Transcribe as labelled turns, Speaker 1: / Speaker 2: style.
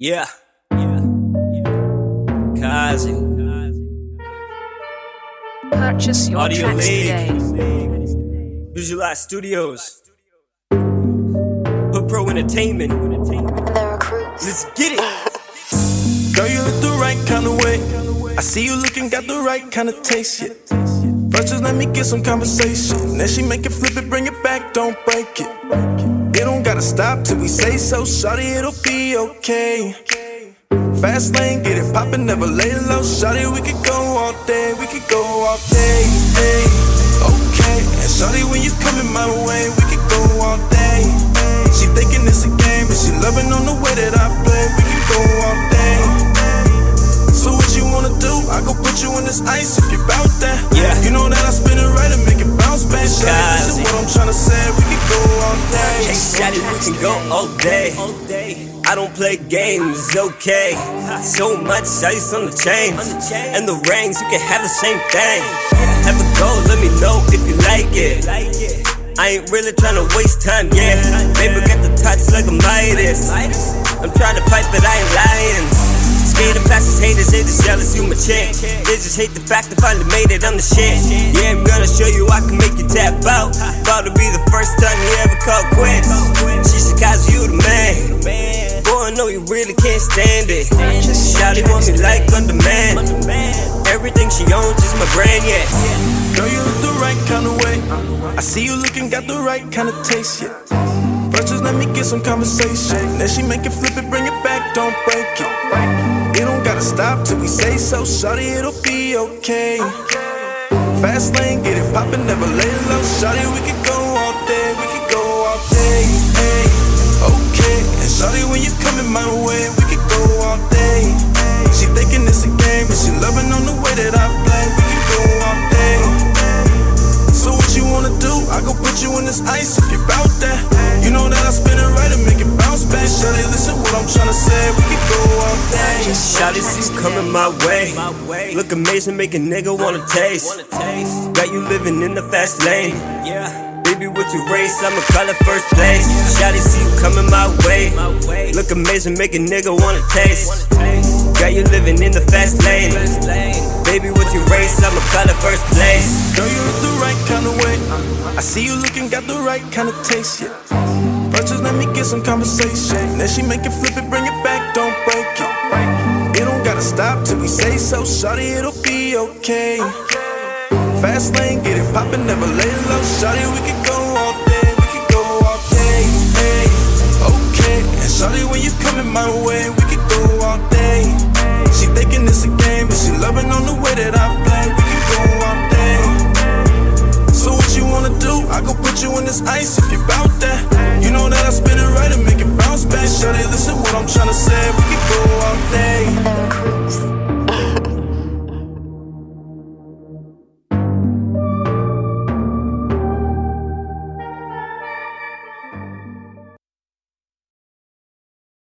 Speaker 1: Yeah. Yeah. Yeah. Kazi.
Speaker 2: Purchase your
Speaker 1: Audio
Speaker 2: tracks
Speaker 1: League.
Speaker 2: today.
Speaker 1: Visualize Studios. Hood Pro Entertainment.
Speaker 3: The recruits.
Speaker 1: Let's get it.
Speaker 4: Girl, you look the right kind of way. I see you looking, got the right kind of taste, yeah. First, just let me get some conversation. Then she make it flip it, bring it back, don't break it. It don't gotta stop till we say so, shawty, it'll be okay. Fast lane, get it poppin', never lay low, shawty, we could go all day, we could go all day, hey. Okay, and shawty, when you coming my way, we could go all day. She thinking it's a game, but she loving on the way that I play, you in this ice if you bout that.
Speaker 1: Yeah.
Speaker 4: You know that I spin it right and make it bounce back. This is what I'm tryna say. We can go all day.
Speaker 1: Hey, Shotty, we can go all day. I don't play games, okay. So much ice on the chain. and the rings, you can have the same thing. Have a go, let me know if you like it. I ain't really tryna waste time, yeah. Baby got the touch like a Midas. I'm tryna pipe, but I ain't lying. Past these haters, they just jealous, you my chick. They just hate the fact I finally made it, I'm the shit. Yeah, I'm gonna show you I can make you tap out. Thought to be the first time you ever call quits. She should cause you the man. Boy, I know you really can't stand it. Shawty want me like on demand. Everything she owns is my brand, yeah.
Speaker 4: Girl, you look the right kind of way. I see you looking, got the right kind of taste, yeah. First, just let me get some conversation. Then she make it flip it, bring it back, don't break it. It don't gotta stop till we say so, shawty, it'll be okay. Fast lane, get it poppin', never lay low, shawty, we could go all day, we could go all day, hey. Okay, and shawty, when you coming my way, we could go all day. She thinking it's a game, but she loving on the way that I play, we could go all day. So what you wanna do? I go put you in this ice if you bout that. You know that I spin it right and make it bounce back. Shawty, listen what I'm tryna say. We can go all day.
Speaker 1: Shawty see you coming my way. Look amazing, make a nigga wanna taste. Got you living in the fast lane. Baby, with your race, I'ma call it first place. Shawty see you coming my way. Look amazing, make a nigga wanna taste. Got you living in the fast lane. Baby, with your race, I'ma call it first place.
Speaker 4: Girl, you look the right kind of way. I see you looking, got the right kind of taste, yeah. Just let me get some conversation. Then she make it flip it, bring it back, don't break it. It don't gotta stop till we say so, shawty, it'll be okay. Fast lane, get it poppin', never lay low, shawty, we could go all day, we could go all day, hey. Okay, and shawty, when you coming my way, we could go all day. She thinking it's a game, but she loving on the way that I play, we can go all day. So what you wanna do? I go put you in this ice if you bout that. You know that I spin it right and make it bounce back. Shawty, listen what I'm trying to say. We can go all day.